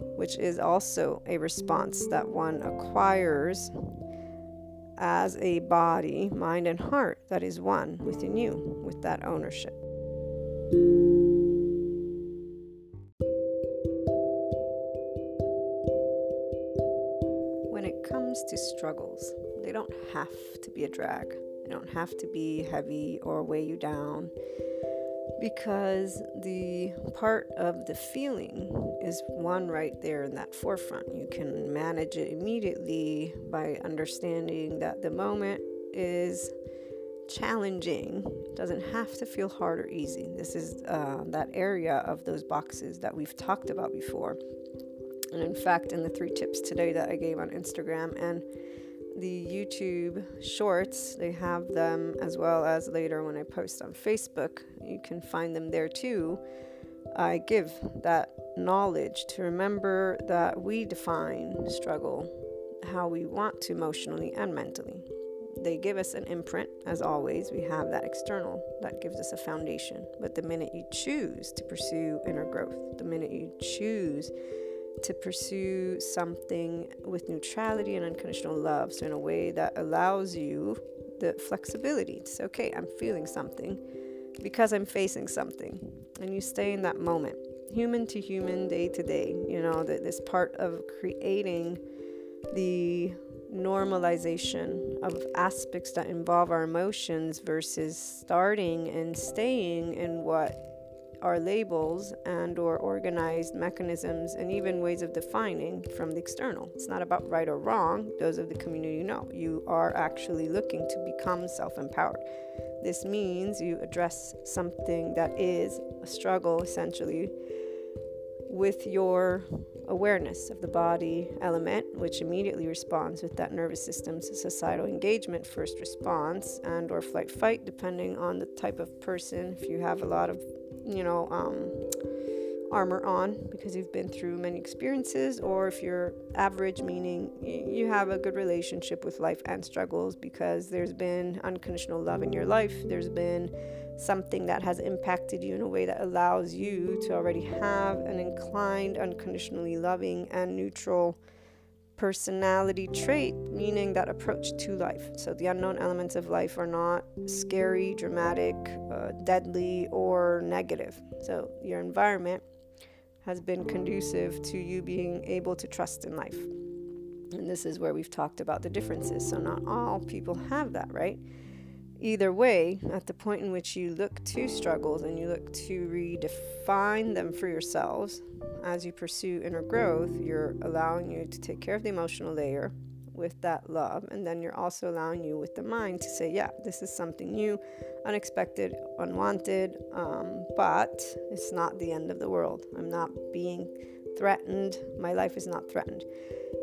which is also a response that one acquires as a body, mind, and heart that is one within you with that ownership. When it comes to struggles, they don't have to be a drag, they don't have to be heavy or weigh you down because the part of the feeling is one right there in that forefront. You can manage it immediately by understanding that the moment is challenging, doesn't have to feel hard or easy. This is uh, that area of those boxes that we've talked about before. And in fact, in the three tips today that I gave on Instagram and the YouTube shorts. They have them as well as later when I post on Facebook. You can find them there too. I give that knowledge to remember that we define struggle how we want to emotionally and mentally. They give us an imprint, as always. We have that external that gives us a foundation. But the minute you choose to pursue inner growth, the minute you choose to pursue something with neutrality and unconditional love. So, in a way that allows you the flexibility to say, okay, I'm feeling something because I'm facing something. And you stay in that moment, human to human, day to day. You know, that this part of creating the normalization of aspects that involve our emotions versus starting and staying in what are labels and or organized mechanisms and even ways of defining from the external. It's not about right or wrong those of the community know. You are actually looking to become self-empowered. This means you address something that is a struggle essentially with your awareness of the body element, which immediately responds with that nervous system's societal engagement first response and or flight fight depending on the type of person. If you have a lot of you know, um, armor on because you've been through many experiences, or if you're average, meaning you have a good relationship with life and struggles because there's been unconditional love in your life, there's been something that has impacted you in a way that allows you to already have an inclined, unconditionally loving, and neutral personality trait, meaning that approach to life. So the unknown elements of life are not scary, dramatic, uh, deadly, or negative. So your environment has been conducive to you being able to trust in life. And this is where we've talked about the differences. So not all people have that, right? Either way, at the point in which you look to struggles and you look to redefine them for yourselves as you pursue inner growth, you're allowing you to take care of the emotional layer with that love. And then you're also allowing you with the mind to say, yeah, this is something new, unexpected, unwanted, um, but it's not the end of the world. I'm not being threatened. My life is not threatened.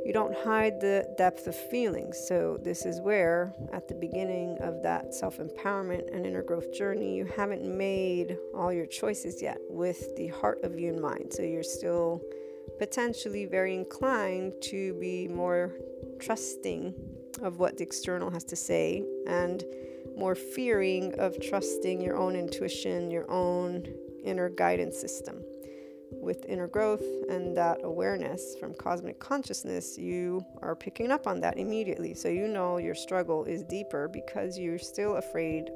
You don't hide the depth of feelings. So, this is where, at the beginning of that self empowerment and inner growth journey, you haven't made all your choices yet with the heart of you in mind. So, you're still potentially very inclined to be more trusting of what the external has to say and more fearing of trusting your own intuition, your own inner guidance system. With inner growth and that awareness from cosmic consciousness, you are picking up on that immediately. So you know your struggle is deeper because you're still afraid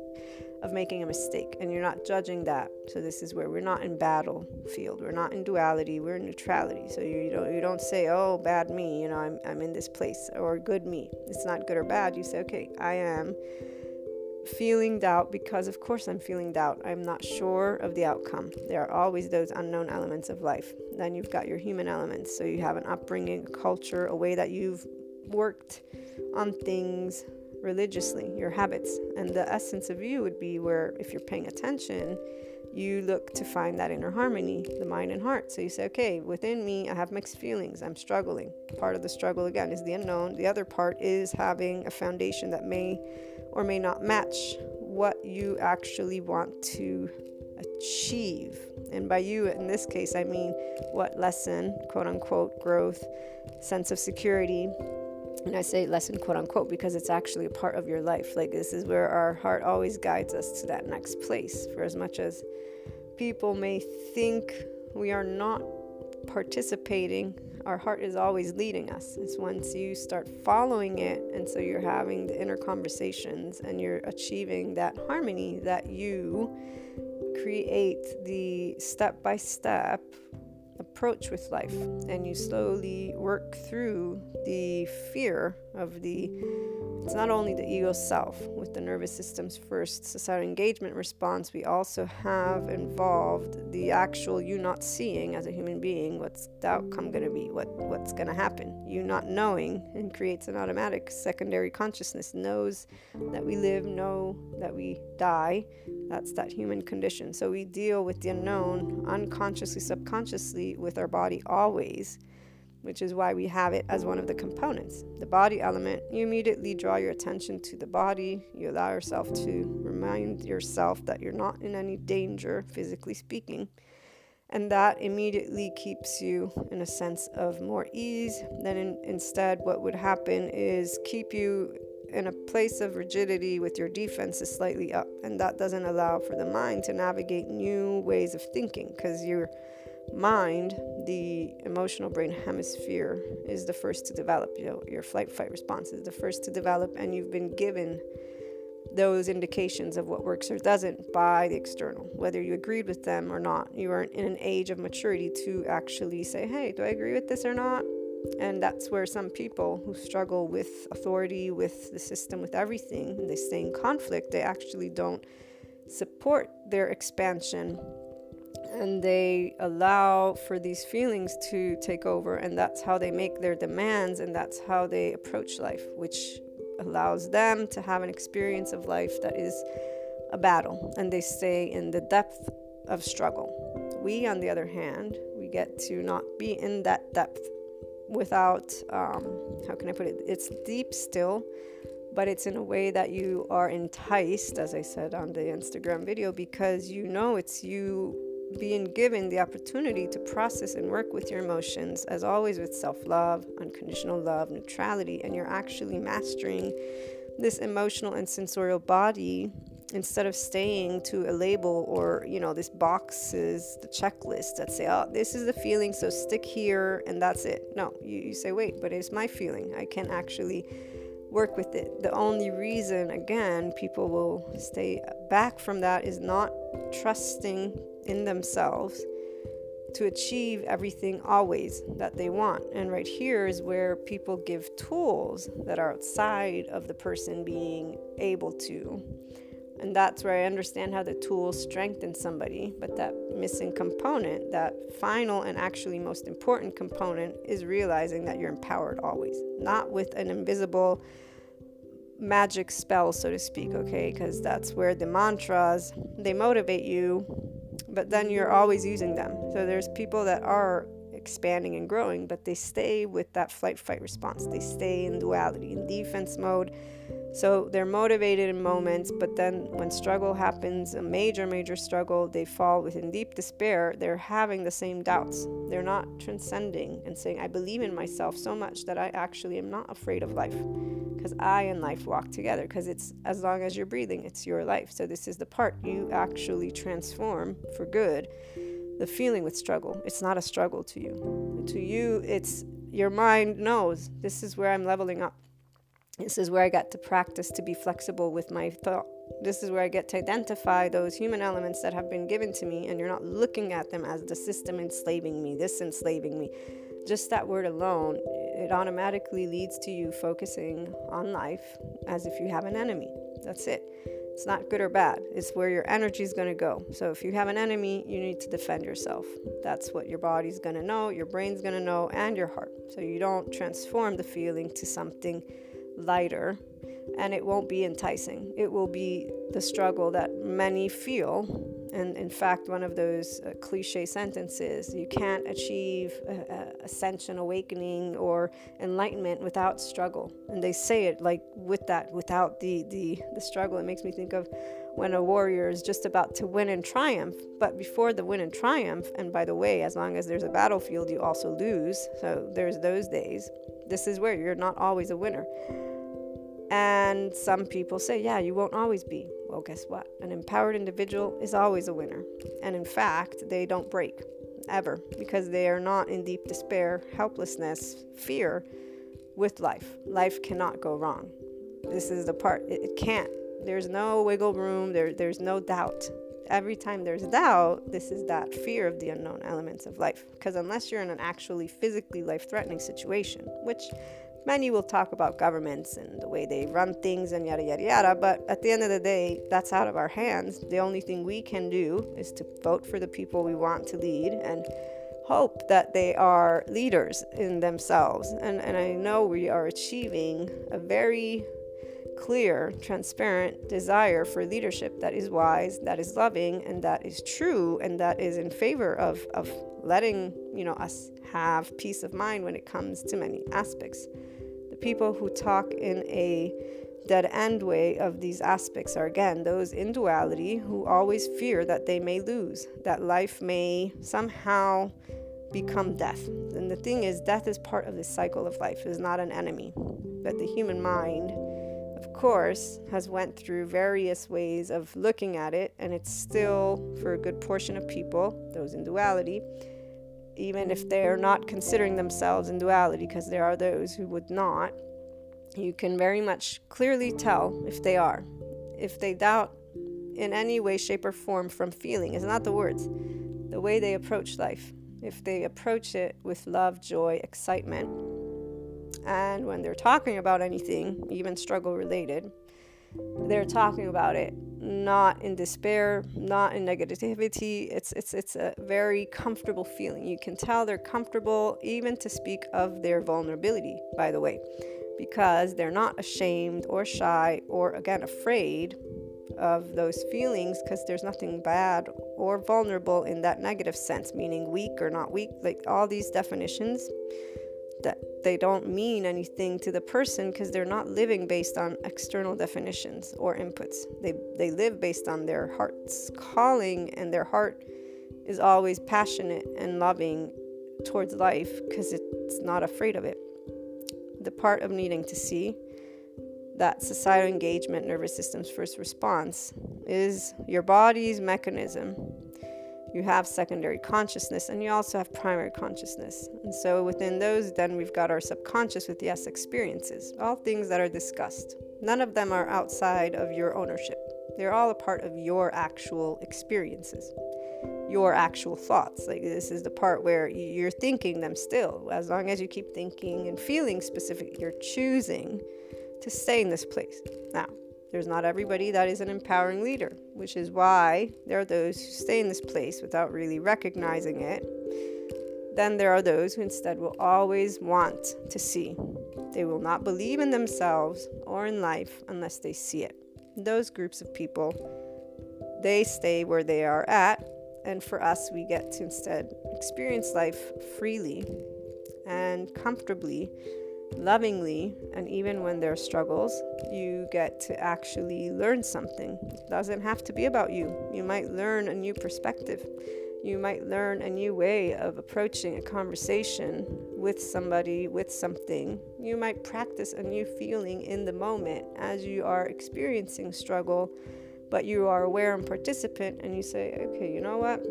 of making a mistake and you're not judging that. So this is where we're not in battlefield. We're not in duality. We're in neutrality. So you, you don't you don't say, "Oh, bad me, you know, I'm I'm in this place," or "good me." It's not good or bad. You say, "Okay, I am feeling doubt because of course I'm feeling doubt. I'm not sure of the outcome. There are always those unknown elements of life. Then you've got your human elements. So you have an upbringing, a culture, a way that you've worked on things religiously, your habits. And the essence of you would be where if you're paying attention, you look to find that inner harmony, the mind and heart. So you say, okay, within me, I have mixed feelings. I'm struggling. Part of the struggle, again, is the unknown. The other part is having a foundation that may or may not match what you actually want to achieve. And by you, in this case, I mean what lesson, quote unquote, growth, sense of security. And I say lesson, quote unquote, because it's actually a part of your life. Like, this is where our heart always guides us to that next place. For as much as people may think we are not participating our heart is always leading us. It's once you start following it, and so you're having the inner conversations and you're achieving that harmony that you create the step by step approach with life and you slowly work through the fear of the it's not only the ego self with the nervous system's first societal engagement response, we also have involved the actual you not seeing as a human being what's the outcome going to be, what what's going to happen. You not knowing and creates an automatic secondary consciousness, knows that we live, know that we die. That's that human condition. So we deal with the unknown unconsciously, subconsciously with our body always which is why we have it as one of the components. The body element, you immediately draw your attention to the body. You allow yourself to remind yourself that you're not in any danger, physically speaking. And that immediately keeps you in a sense of more ease. Then, in, instead, what would happen is keep you in a place of rigidity with your defenses slightly up. And that doesn't allow for the mind to navigate new ways of thinking because you're mind, the emotional brain hemisphere, is the first to develop. You know, your flight fight response is the first to develop, and you've been given those indications of what works or doesn't by the external, whether you agreed with them or not. You aren't in an age of maturity to actually say, hey, do I agree with this or not? And that's where some people who struggle with authority, with the system, with everything, they stay in conflict, they actually don't support their expansion and they allow for these feelings to take over and that's how they make their demands and that's how they approach life which allows them to have an experience of life that is a battle and they stay in the depth of struggle. We on the other hand we get to not be in that depth without um, how can i put it? It's deep still but it's in a way that you are enticed as i said on the instagram video because you know it's you being given the opportunity to process and work with your emotions, as always with self love, unconditional love, neutrality, and you're actually mastering this emotional and sensorial body instead of staying to a label or you know this boxes the checklist that say oh this is the feeling so stick here and that's it. No you, you say wait but it's my feeling. I can actually work with it. The only reason again people will stay back from that is not trusting in themselves to achieve everything always that they want. And right here is where people give tools that are outside of the person being able to. And that's where I understand how the tools strengthen somebody. But that missing component, that final and actually most important component, is realizing that you're empowered always, not with an invisible magic spell, so to speak, okay? Because that's where the mantras they motivate you but then you're always using them. So there's people that are expanding and growing, but they stay with that flight fight response. They stay in duality, in defense mode. So they're motivated in moments, but then when struggle happens, a major, major struggle, they fall within deep despair. They're having the same doubts. They're not transcending and saying, I believe in myself so much that I actually am not afraid of life because I and life walk together. Because it's as long as you're breathing, it's your life. So this is the part you actually transform for good the feeling with struggle. It's not a struggle to you. To you, it's your mind knows this is where I'm leveling up. This is where I get to practice to be flexible with my thought. This is where I get to identify those human elements that have been given to me, and you're not looking at them as the system enslaving me, this enslaving me. Just that word alone, it automatically leads to you focusing on life as if you have an enemy. That's it. It's not good or bad. It's where your energy is going to go. So if you have an enemy, you need to defend yourself. That's what your body's going to know, your brain's going to know, and your heart. So you don't transform the feeling to something lighter and it won't be enticing. It will be the struggle that many feel. And in fact, one of those uh, cliche sentences you can't achieve uh, ascension, awakening, or enlightenment without struggle. And they say it like with that, without the, the, the struggle. It makes me think of when a warrior is just about to win and triumph. But before the win and triumph, and by the way, as long as there's a battlefield, you also lose. So there's those days. This is where you're not always a winner. And some people say, yeah, you won't always be. Well, guess what? An empowered individual is always a winner. And in fact, they don't break ever because they are not in deep despair, helplessness, fear with life. Life cannot go wrong. This is the part, it, it can't. There's no wiggle room, there, there's no doubt. Every time there's doubt, this is that fear of the unknown elements of life. Because unless you're in an actually physically life threatening situation, which Many will talk about governments and the way they run things and yada yada yada, but at the end of the day, that's out of our hands. The only thing we can do is to vote for the people we want to lead and hope that they are leaders in themselves. And, and I know we are achieving a very clear, transparent desire for leadership that is wise, that is loving, and that is true, and that is in favor of, of letting you know us have peace of mind when it comes to many aspects people who talk in a dead end way of these aspects are again those in duality who always fear that they may lose, that life may somehow become death. And the thing is, death is part of the cycle of life, is not an enemy. But the human mind, of course, has went through various ways of looking at it, and it's still, for a good portion of people, those in duality, even if they're not considering themselves in duality, because there are those who would not, you can very much clearly tell if they are. If they doubt in any way, shape, or form from feeling, it's not the words, the way they approach life. If they approach it with love, joy, excitement, and when they're talking about anything, even struggle related, they're talking about it not in despair, not in negativity. It's it's it's a very comfortable feeling. You can tell they're comfortable even to speak of their vulnerability, by the way, because they're not ashamed or shy or again afraid of those feelings because there's nothing bad or vulnerable in that negative sense, meaning weak or not weak, like all these definitions they don't mean anything to the person because they're not living based on external definitions or inputs. They, they live based on their heart's calling, and their heart is always passionate and loving towards life because it's not afraid of it. The part of needing to see that societal engagement, nervous system's first response, is your body's mechanism you have secondary consciousness and you also have primary consciousness. And so within those, then we've got our subconscious with yes experiences, all things that are discussed. None of them are outside of your ownership, they're all a part of your actual experiences. Your actual thoughts. Like, this is the part where you're thinking them still. As long as you keep thinking and feeling specific, you're choosing to stay in this place. Now, there's not everybody that is an empowering leader, which is why there are those who stay in this place without really recognizing it. Then there are those who instead will always want to see. They will not believe in themselves or in life unless they see it. Those groups of people, they stay where they are at, and for us, we get to instead experience life freely and comfortably lovingly, and even when there are struggles, you get to actually learn something. It doesn't have to be about you. You might learn a new perspective. You might learn a new way of approaching a conversation with somebody, with something. You might practice a new feeling in the moment as you are experiencing struggle, but you are aware and participant, and you say, okay, you know what?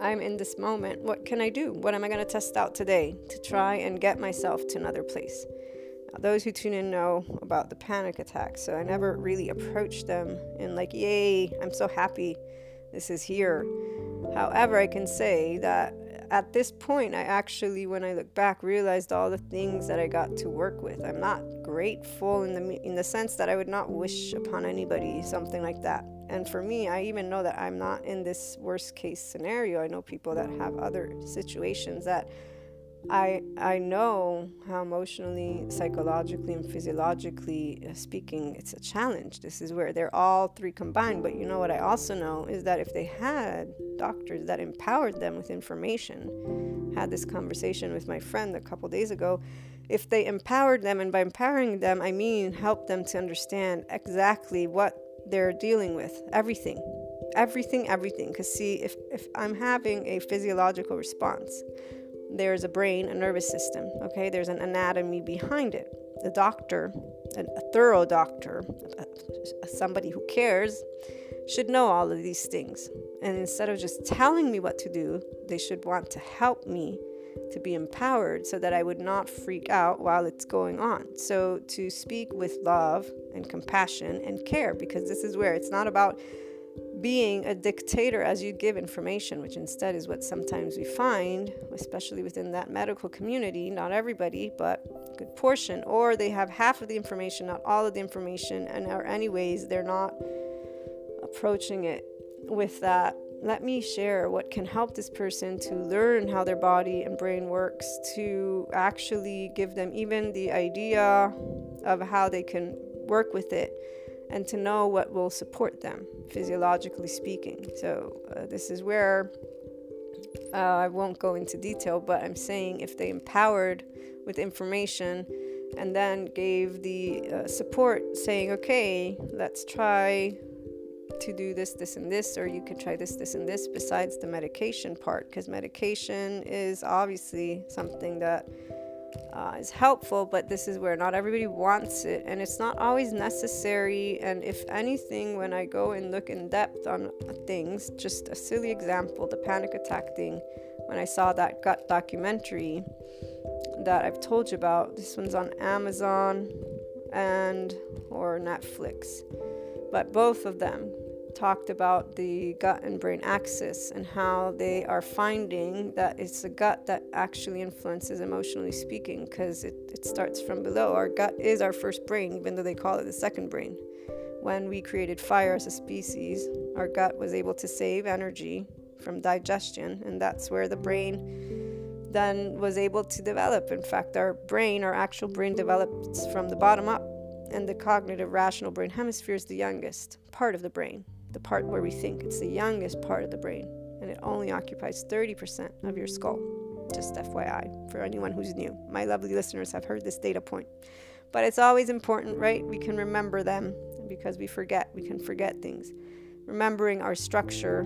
I'm in this moment. What can I do? What am I going to test out today to try and get myself to another place? Now, those who tune in know about the panic attacks, so I never really approached them in like, yay, I'm so happy this is here. However, I can say that at this point, I actually, when I look back, realized all the things that I got to work with. I'm not grateful in the in the sense that I would not wish upon anybody something like that. And for me, I even know that I'm not in this worst case scenario. I know people that have other situations that I I know how emotionally, psychologically, and physiologically uh, speaking, it's a challenge. This is where they're all three combined. But you know what I also know is that if they had doctors that empowered them with information, had this conversation with my friend a couple days ago, if they empowered them, and by empowering them, I mean help them to understand exactly what they're dealing with, everything, everything, everything. Because see, if if I'm having a physiological response there's a brain, a nervous system, okay? There's an anatomy behind it. The doctor, a thorough doctor, somebody who cares, should know all of these things. And instead of just telling me what to do, they should want to help me to be empowered so that I would not freak out while it's going on. So, to speak with love and compassion and care, because this is where it's not about being a dictator as you give information, which instead is what sometimes we find, especially within that medical community. Not everybody, but a good portion. Or they have half of the information, not all of the information, and or anyways, they're not approaching it with that. Let me share what can help this person to learn how their body and brain works, to actually give them even the idea of how they can work with it and to know what will support them, physiologically speaking. So, uh, this is where uh, I won't go into detail, but I'm saying if they empowered with information and then gave the uh, support, saying, okay, let's try to do this, this, and this, or you could try this, this, and this, besides the medication part, because medication is obviously something that uh, is helpful, but this is where not everybody wants it, and it's not always necessary. And if anything, when I go and look in depth on things, just a silly example, the panic attack thing, when I saw that gut documentary that I've told you about, this one's on Amazon and or Netflix, but both of them talked about the gut and brain axis and how they are finding that it's the gut that actually influences emotionally speaking because it, it starts from below. Our gut is our first brain, even though they call it the second brain. When we created fire as a species, our gut was able to save energy from digestion, and that's where the brain then was able to develop. In fact, our brain, our actual brain, develops from the bottom up, and the cognitive rational brain hemisphere is the youngest part of the brain the part where we think. It's the youngest part of the brain, and it only occupies 30% of your skull. Just FYI, for anyone who's new. My lovely listeners have heard this data point. But it's always important, right? We can remember them because we forget. We can forget things. Remembering our structure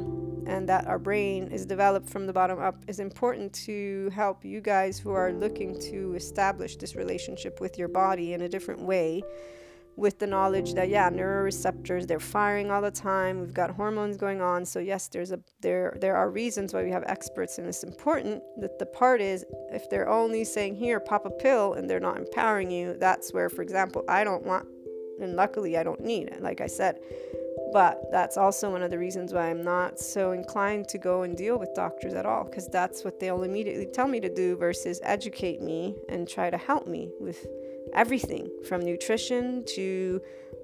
and that our brain is developed from the bottom up is important to help you guys who are looking to establish this relationship with your body in a different way with the knowledge that yeah neuroreceptors they're firing all the time. We've got hormones going on. So yes there's a there there are reasons why we have experts and it's important that the part is if they're only saying here pop a pill and they're not empowering you that's where for example i don't want and luckily i don't need it like i said. But that's also one of the reasons why i'm not so inclined to go and deal with doctors at all because that's what they'll immediately tell me to do versus educate me and try to help me with everything from nutrition to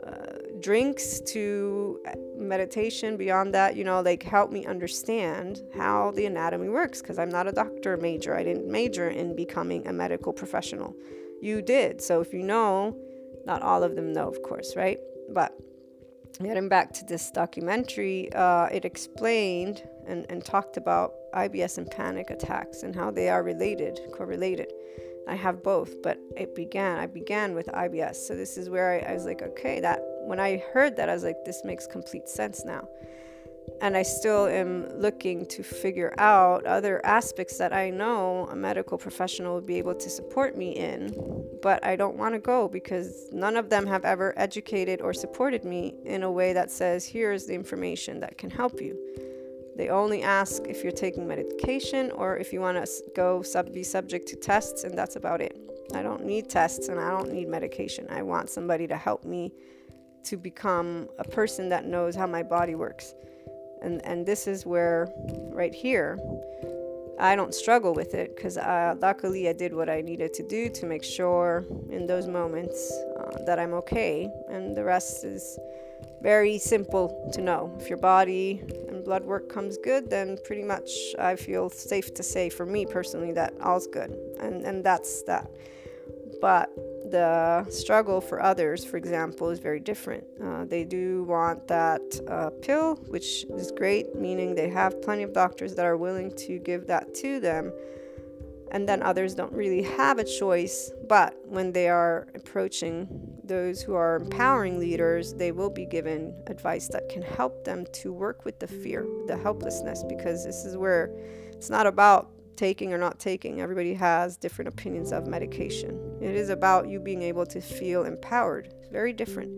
uh, drinks to meditation beyond that you know like help me understand how the anatomy works because i'm not a doctor major. I didn't major in becoming a medical professional. You did so if you know not all of them know of course right? But getting back to this documentary uh, it explained and, and talked about ibs and panic attacks and how they are related correlated I have both, but it began, I began with IBS. So this is where I, I, was like, okay, that when I heard that, I was like, this makes complete sense now. And I still am looking to figure out other aspects that I know a medical professional would be able to support me in, but I don't want to go because none of them have ever educated or supported me in a way that says, here's the information that can help you. They only ask if you're taking medication or if you want to go sub- be subject to tests, and that's about it. I don't need tests and I don't need medication. I want somebody to help me to become a person that knows how my body works. And, and this is where, right here, I don't struggle with it because uh, luckily I did what I needed to do to make sure in those moments uh, that I'm okay. And the rest is very simple to know. If your body and blood work comes good, then pretty much I feel safe to say for me personally that all's good. And, and that's that. But the struggle for others, for example, is very different. Uh, they do want that uh, pill, which is great, meaning they have plenty of doctors that are willing to give that to them. And then others don't really have a choice. But when they are approaching those who are empowering leaders, they will be given advice that can help them to work with the fear, the helplessness, because this is where it's not about taking or not taking. Everybody has different opinions of medication. It is about you being able to feel empowered. It's very different.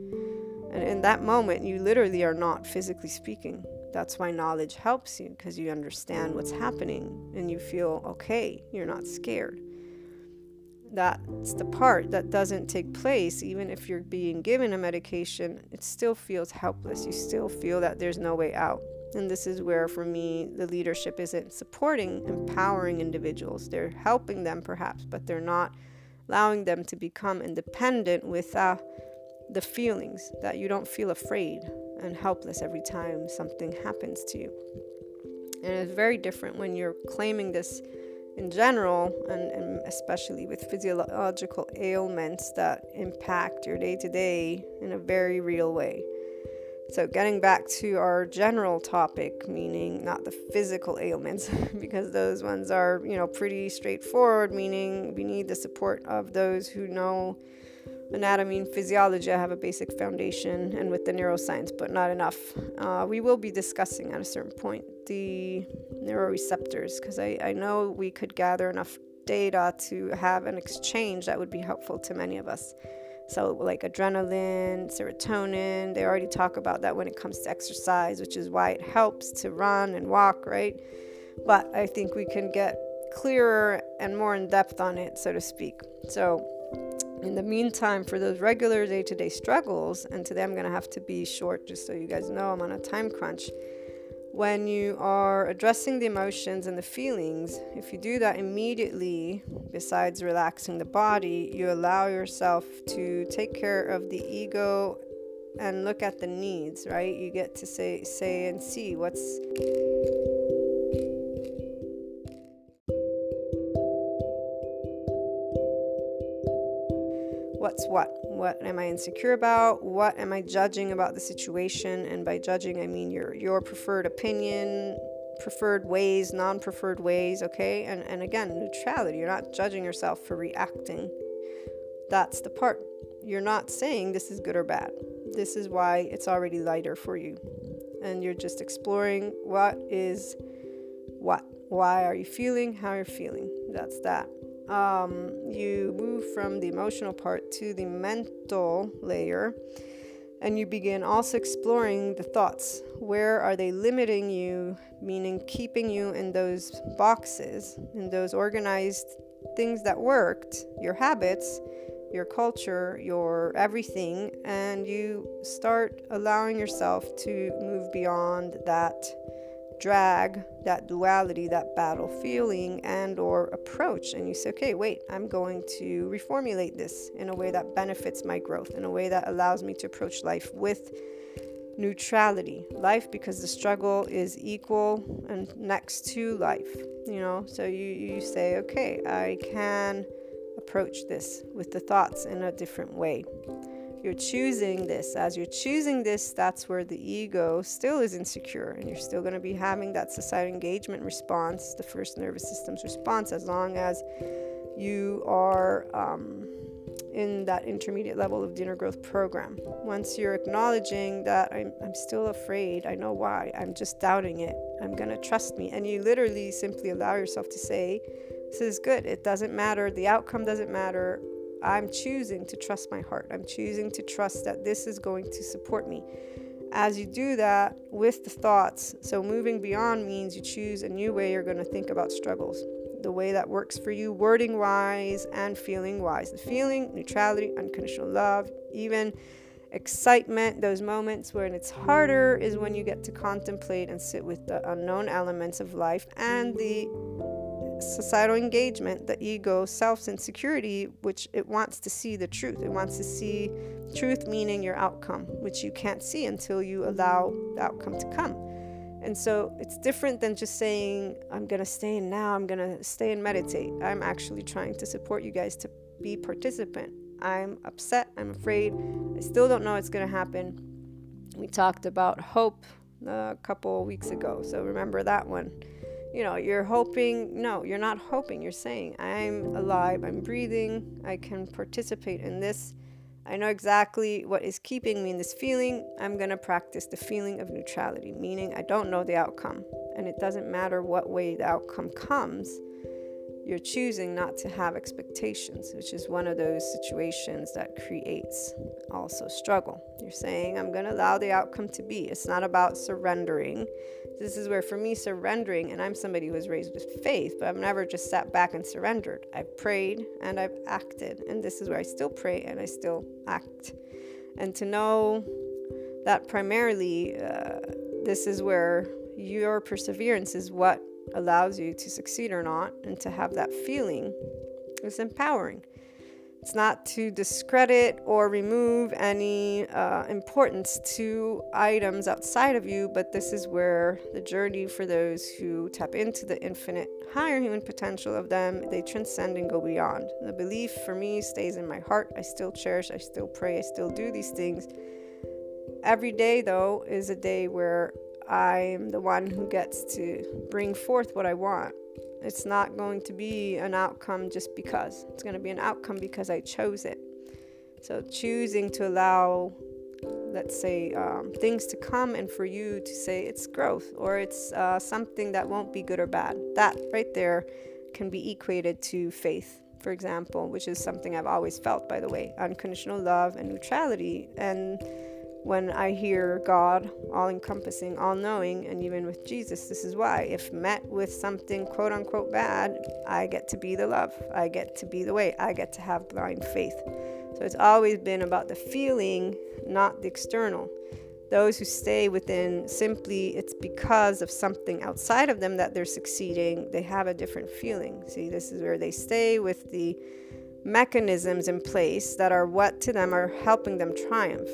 And in that moment, you literally are not physically speaking. That's why knowledge helps you because you understand what's happening and you feel okay. You're not scared. That's the part that doesn't take place. Even if you're being given a medication, it still feels helpless. You still feel that there's no way out. And this is where, for me, the leadership isn't supporting, empowering individuals. They're helping them, perhaps, but they're not allowing them to become independent without uh, the feelings that you don't feel afraid and helpless every time something happens to you. And it's very different when you're claiming this in general, and, and especially with physiological ailments that impact your day to day in a very real way. So, getting back to our general topic, meaning not the physical ailments, because those ones are, you know, pretty straightforward, meaning we need the support of those who know anatomy and physiology. I have a basic foundation, and with the neuroscience, but not enough. Uh, we will be discussing at a certain point the neuroreceptors, because I, I know we could gather enough data to have an exchange that would be helpful to many of us. So, like adrenaline, serotonin, they already talk about that when it comes to exercise, which is why it helps to run and walk, right? But I think we can get clearer and more in depth on it, so to speak. So, in the meantime, for those regular day to day struggles, and today I'm going to have to be short just so you guys know I'm on a time crunch when you are addressing the emotions and the feelings, if you do that immediately, besides relaxing the body, you allow yourself to take care of the ego and look at the needs, right? You get to say say and see what's what's what what am i insecure about? What am i judging about the situation? And by judging i mean your your preferred opinion preferred ways non-preferred ways okay? And and again neutrality. You're not judging yourself for reacting. That's the part. You're not saying this is good or bad. This is why it's already lighter for you. And you're just exploring what is what. Why are you feeling how you're feeling? That's that um, you move from the emotional part to the mental layer and you begin also exploring the thoughts. Where are they limiting you, meaning keeping you in those boxes, in those organized things that worked, your habits, your culture, your everything, and you start allowing yourself to move beyond that drag that duality that battle feeling and or approach. And you say okay wait i'm going to reformulate this in a way that benefits my growth in a way that allows me to approach life with neutrality. Life because the struggle is equal and next to life you know? So you you say okay i can approach this with the thoughts in a different way you're choosing this. As you're choosing this, that's where the ego still is insecure, and you're still going to be having that societal engagement response, the first nervous system's response, as long as you are um, in that intermediate level of the inner growth program. Once you're acknowledging that I'm, I'm still afraid, I know why, I'm just doubting it, I'm going to trust me, and you literally simply allow yourself to say, This is good. It doesn't matter. The outcome doesn't matter. I'm choosing to trust my heart. I'm choosing to trust that this is going to support me. as you do that with the thoughts, so moving beyond means you choose a new way you're going to think about struggles. The way that works for you, wording wise and feeling wise. The feeling, neutrality, unconditional love, even excitement, those moments when it's harder is when you get to contemplate and sit with the unknown elements of life and the societal engagement, the ego, self insecurity, which it wants to see the truth. It wants to see truth, meaning your outcome, which you can't see until you allow the outcome to come. And so it's different than just saying, I'm going to stay in now, I'm going to stay and meditate. I'm actually trying to support you guys to be participant. I'm upset, I'm afraid, I still don't know what's going to happen. We talked about hope a couple weeks ago, so remember that one you know, you're hoping, no, you're not hoping. You're saying, I'm alive, I'm breathing, I can participate in this. I know exactly what is keeping me in this feeling. I'm going to practice the feeling of neutrality, meaning I don't know the outcome. And it doesn't matter what way the outcome comes you're choosing not to have expectations, which is one of those situations that creates also struggle. You're saying, I'm going to allow the outcome to be. It's not about surrendering. This is where, for me, surrendering, and I'm somebody who was raised with faith, but I've never just sat back and surrendered. I've prayed and I've acted, and this is where I still pray and I still act. And to know that primarily, uh, this is where your perseverance is what allows you to succeed or not and to have that feeling is empowering. It's not to discredit or remove any uh, importance to items outside of you, but this is where the journey for those who tap into the infinite higher human potential of them, they transcend and go beyond. The belief for me stays in my heart. I still cherish, I still pray, I still do these things. Every day, though, is a day where I'm the one who gets to bring forth what I want. It's not going to be an outcome just because. It's going to be an outcome because I chose it. So, choosing to allow, let's say, um, things to come and for you to say it's growth or it's uh, something that won't be good or bad. That right there can be equated to faith, for example, which is something I've always felt, by the way unconditional love and neutrality. And when I hear God, all encompassing, all knowing, and even with Jesus, this is why. If met with something quote unquote bad, I get to be the love. I get to be the way. I get to have blind faith. So it's always been about the feeling, not the external. Those who stay within simply it's because of something outside of them that they're succeeding, they have a different feeling. See, this is where they stay with the mechanisms in place that are what to them are helping them triumph.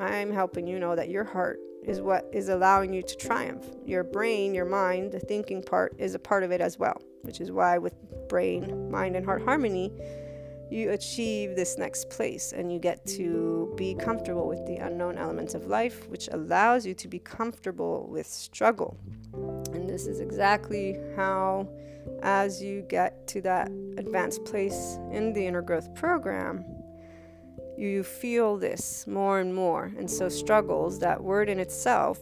I'm helping you know that your heart is what is allowing you to triumph. Your brain, your mind, the thinking part is a part of it as well, which is why with brain, mind, and heart harmony, you achieve this next place and you get to be comfortable with the unknown elements of life, which allows you to be comfortable with struggle. And this is exactly how, as you get to that advanced place in the inner growth program, you feel this more and more. And so, struggles, that word in itself,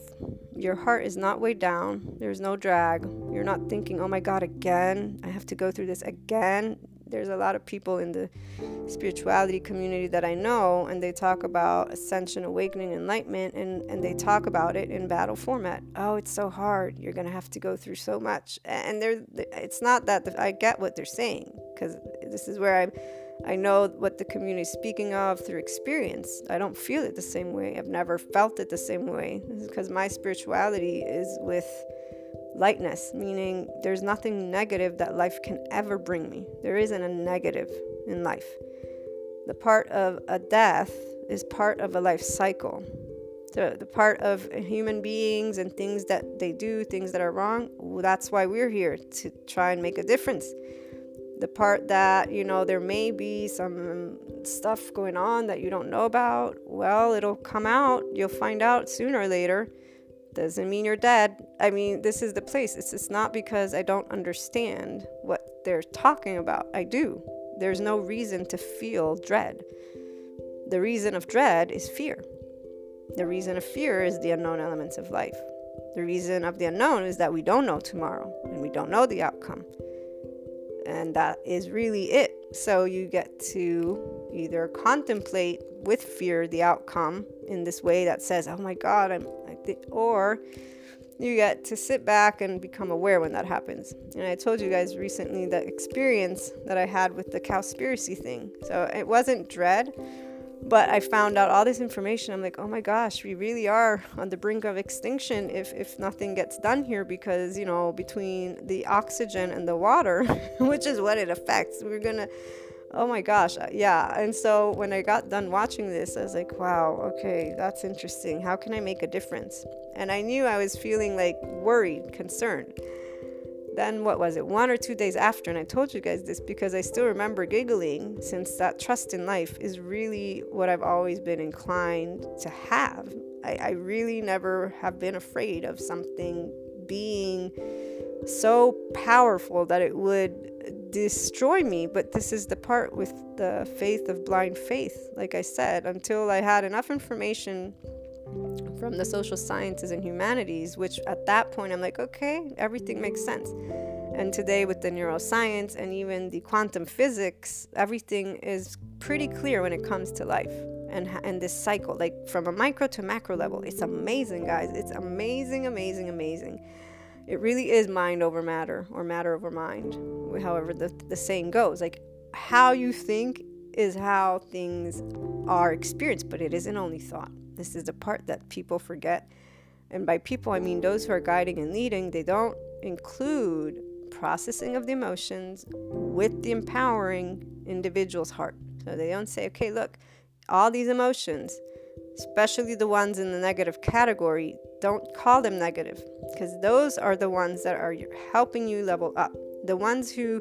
your heart is not weighed down. There's no drag. You're not thinking, oh my God, again, I have to go through this again. There's a lot of people in the spirituality community that I know, and they talk about ascension, awakening, enlightenment, and, and they talk about it in battle format. Oh, it's so hard. You're going to have to go through so much. And they're, it's not that I get what they're saying, because this is where I'm I know what the community is speaking of through experience. I don't feel it the same way. I've never felt it the same way because my spirituality is with lightness, meaning there's nothing negative that life can ever bring me. There isn't a negative in life. The part of a death is part of a life cycle. The, the part of human beings and things that they do, things that are wrong, that's why we're here to try and make a difference the part that you know there may be some stuff going on that you don't know about well it'll come out. You'll find out sooner or later. Doesn't mean you're dead. I mean this is the place. It's, not because i don't understand what they're talking about. I do. There's no reason to feel dread. The reason of dread is fear. The reason of fear is the unknown elements of life. The reason of the unknown is that we don't know tomorrow and we don't know the outcome and that is really it. So you get to either contemplate with fear the outcome in this way that says, "Oh my God," I'm, or you get to sit back and become aware when that happens. And I told you guys recently the experience that I had with the cowspiracy thing. So it wasn't dread, but I found out all this information. I'm like, oh my gosh, we really are on the brink of extinction if, if nothing gets done here because, you know, between the oxygen and the water, which is what it affects, we're to oh my gosh uh, yeah. And so when i got done watching this i was like wow okay that's interesting. How can i make a difference? And i knew i was feeling like worried concerned then what was it one or two days after and i told you guys this because i still remember giggling since that trust in life is really what i've always been inclined to have i, I really never have been afraid of something being so powerful that it would destroy me. But this is the part with the faith of blind faith, like I said, until I had enough information from the social sciences and humanities, which at that point I'm like, okay, everything makes sense. And today, with the neuroscience and even the quantum physics, everything is pretty clear when it comes to life and, and this cycle, like from a micro to macro level. It's amazing, guys. It's amazing, amazing, amazing. It really is mind over matter or matter over mind, however the, the saying goes. Like how you think is how things are experienced, but it isn't only thought. This is the part that people forget. And by people, I mean those who are guiding and leading, they don't include processing of the emotions with the empowering individual's heart. So they don't say, okay, look, all these emotions, especially the ones in the negative category, don't call them negative because those are the ones that are helping you level up. The ones who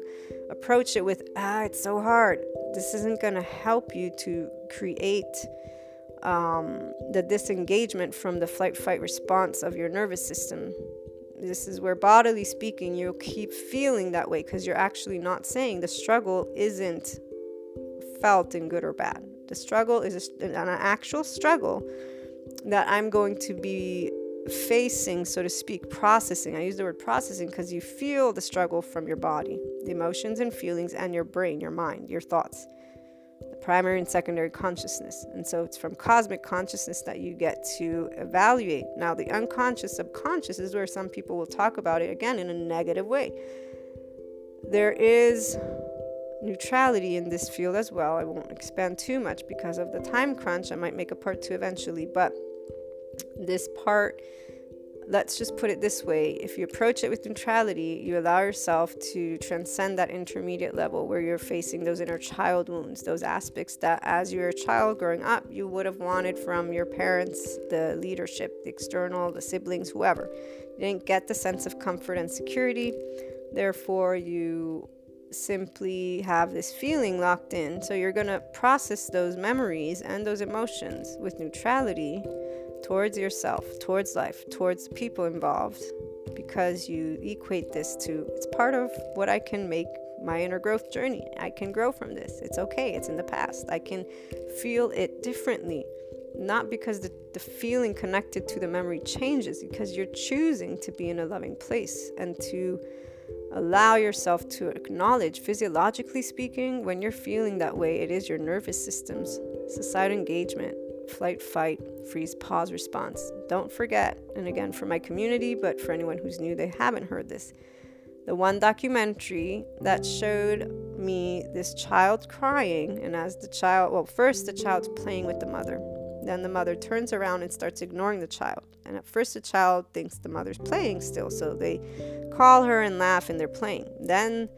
approach it with, ah, it's so hard. This isn't going to help you to create um, the disengagement from the flight fight response of your nervous system. This is where, bodily speaking, you'll keep feeling that way because you're actually not saying the struggle isn't felt in good or bad. The struggle is an actual struggle that I'm going to be facing, so to speak, processing. I use the word processing because you feel the struggle from your body, the emotions and feelings, and your brain, your mind, your thoughts, primary and secondary consciousness. And so it's from cosmic consciousness that you get to evaluate. Now, the unconscious, subconscious is where some people will talk about it again in a negative way. There is neutrality in this field as well. I won't expand too much because of the time crunch. I might make a part two eventually, but this part let's just put it this way if you approach it with neutrality, you allow yourself to transcend that intermediate level where you're facing those inner child wounds, those aspects that as you're a child growing up, you would have wanted from your parents, the leadership, the external, the siblings, whoever. You didn't get the sense of comfort and security. Therefore, you simply have this feeling locked in. So you're going to process those memories and those emotions with neutrality towards yourself, towards life, towards people involved, because you equate this to it's part of what I can make my inner growth journey. I can grow from this. It's okay. It's in the past. I can feel it differently. Not because the, the feeling connected to the memory changes, because you're choosing to be in a loving place and to allow yourself to acknowledge, physiologically speaking, when you're feeling that way, it is your nervous system's societal engagement flight, fight, freeze, pause response. Don't forget, and again for my community, but for anyone who's new, they haven't heard this. The one documentary that showed me this child crying, and as the child, well, first the child's playing with the mother. Then the mother turns around and starts ignoring the child. And at first, the child thinks the mother's playing still, so they call her and laugh and they're playing. Then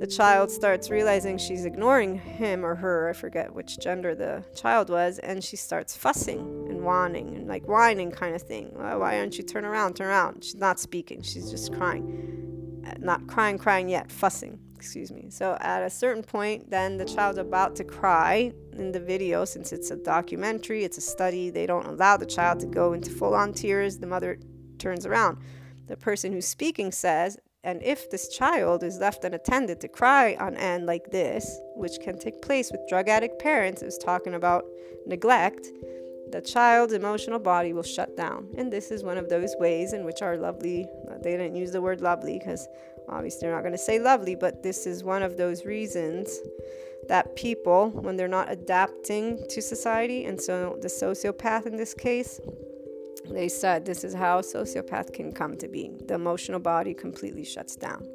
the child starts realizing she's ignoring him or her, I forget which gender the child was, and she starts fussing and whining and like whining kind of thing. Why aren't you turn around? Turn around. She's not speaking, she's just crying. Uh, not crying, crying yet, fussing, excuse me. So at a certain point, then the child's about to cry in the video, since it's a documentary, it's a study, they don't allow the child to go into full on tears. The mother turns around. The person who's speaking says, and if this child is left unattended to cry on end like this, which can take place with drug addict parents, is talking about neglect, the child's emotional body will shut down. And this is one of those ways in which our lovely, they didn't use the word lovely because obviously they're not going to say lovely, but this is one of those reasons that people, when they're not adapting to society, and so the sociopath in this case, they said this is how a sociopath can come to be. The emotional body completely shuts down.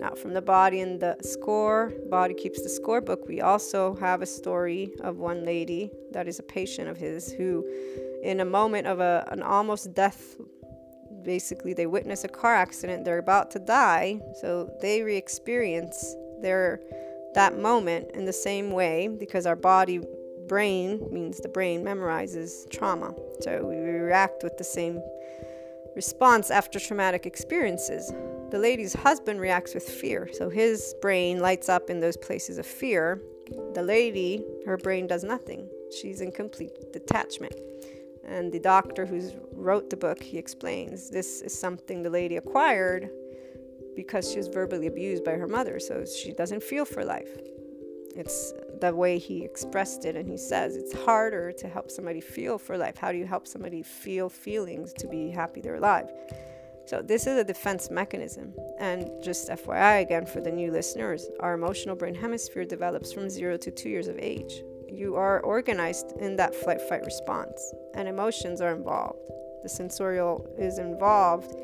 Now, from the body and the score, body keeps the score book. We also have a story of one lady that is a patient of his who, in a moment of a, an almost death, basically they witness a car accident. They're about to die, so they re-experience their that moment in the same way because our body brain means the brain memorizes trauma. So we react with the same response after traumatic experiences. The lady's husband reacts with fear. So his brain lights up in those places of fear. The lady, her brain does nothing. She's in complete detachment. And the doctor who wrote the book, he explains this is something the lady acquired because she was verbally abused by her mother, so she doesn't feel for life. It's the way he expressed it, and he says it's harder to help somebody feel for life. How do you help somebody feel feelings to be happy they're alive? So, this is a defense mechanism. And just FYI again for the new listeners, our emotional brain hemisphere develops from zero to two years of age. You are organized in that flight fight response, and emotions are involved. The sensorial is involved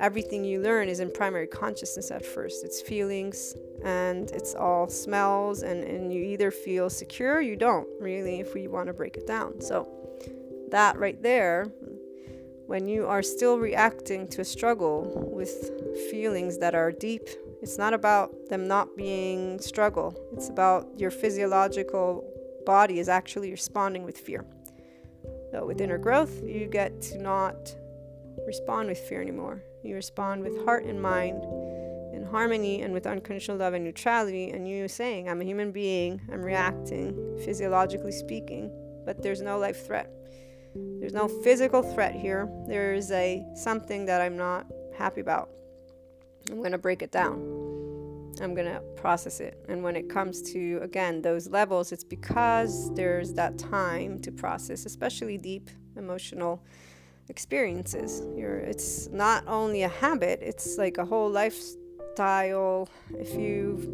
everything you learn is in primary consciousness at first. It's feelings and it's all smells, and, and you either feel secure or you don't, really, if we want to break it down. So, that right there, when you are still reacting to a struggle with feelings that are deep, it's not about them not being struggle, it's about your physiological body is actually responding with fear. So, with inner growth, you get to not respond with fear anymore. You respond with heart and mind in harmony and with unconditional love and neutrality. And you saying, I'm a human being, I'm reacting, physiologically speaking, but there's no life threat. There's no physical threat here. There's a something that I'm not happy about. I'm going to break it down. I'm going to process it. And when it comes to, again, those levels, it's because there's that time to process, especially deep emotional experiences. You're, it's not only a habit, it's like a whole lifestyle. If you've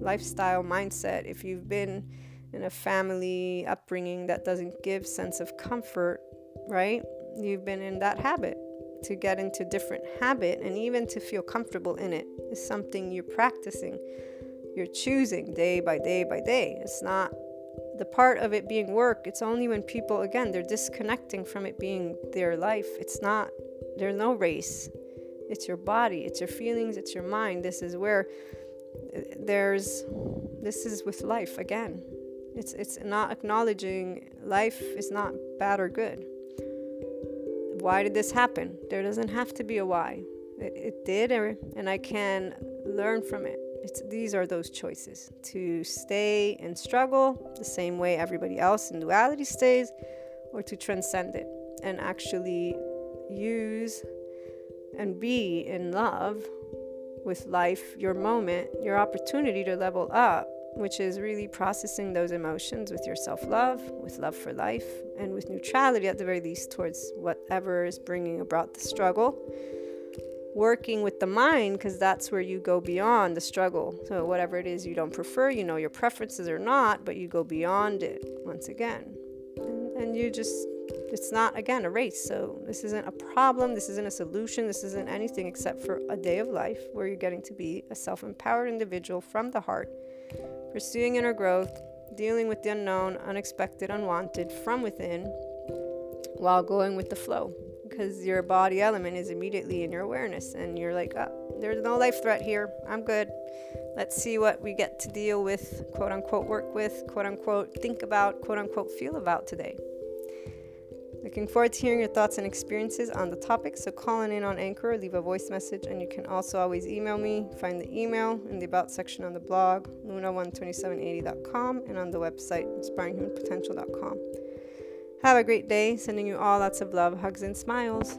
lifestyle mindset, if you've been in a family upbringing that doesn't give sense of comfort, right? You've been in that habit. To get into different habit and even to feel comfortable in it is something you're practicing. You're choosing day by day by day. It's not the part of it being work, it's only when people, again, they're disconnecting from it being their life. It's not, there's no race. It's your body, it's your feelings, it's your mind. This is where there's, this is with life again. It's, it's not acknowledging life is not bad or good. Why did this happen? There doesn't have to be a why. It, it did, er, and I can learn from it. It's, these are those choices to stay and struggle the same way everybody else in duality stays, or to transcend it and actually use and be in love with life, your moment, your opportunity to level up, which is really processing those emotions with your self love, with love for life, and with neutrality at the very least towards whatever is bringing about the struggle working with the mind because that's where you go beyond the struggle. So, whatever it is you don't prefer, you know your preferences or not, but you go beyond it once again. And, and you just, it's not, again, a race. So, this isn't a problem, this isn't a solution, this isn't anything except for a day of life where you're getting to be a self empowered individual from the heart, pursuing inner growth, dealing with the unknown, unexpected, unwanted from within while going with the flow. Because your body element is immediately in your awareness and you're like oh, there's no life threat here. I'm good. Let's see what we get to deal with quote unquote work with quote unquote think about quote unquote feel about today looking forward to hearing your thoughts and experiences on the topic so call in on anchor or leave a voice message and you can also always email me find the email in the about section on the blog luna12780.com and on the website inspiringhumanpotential.com have a great day. Sending you all lots of love, hugs, and smiles.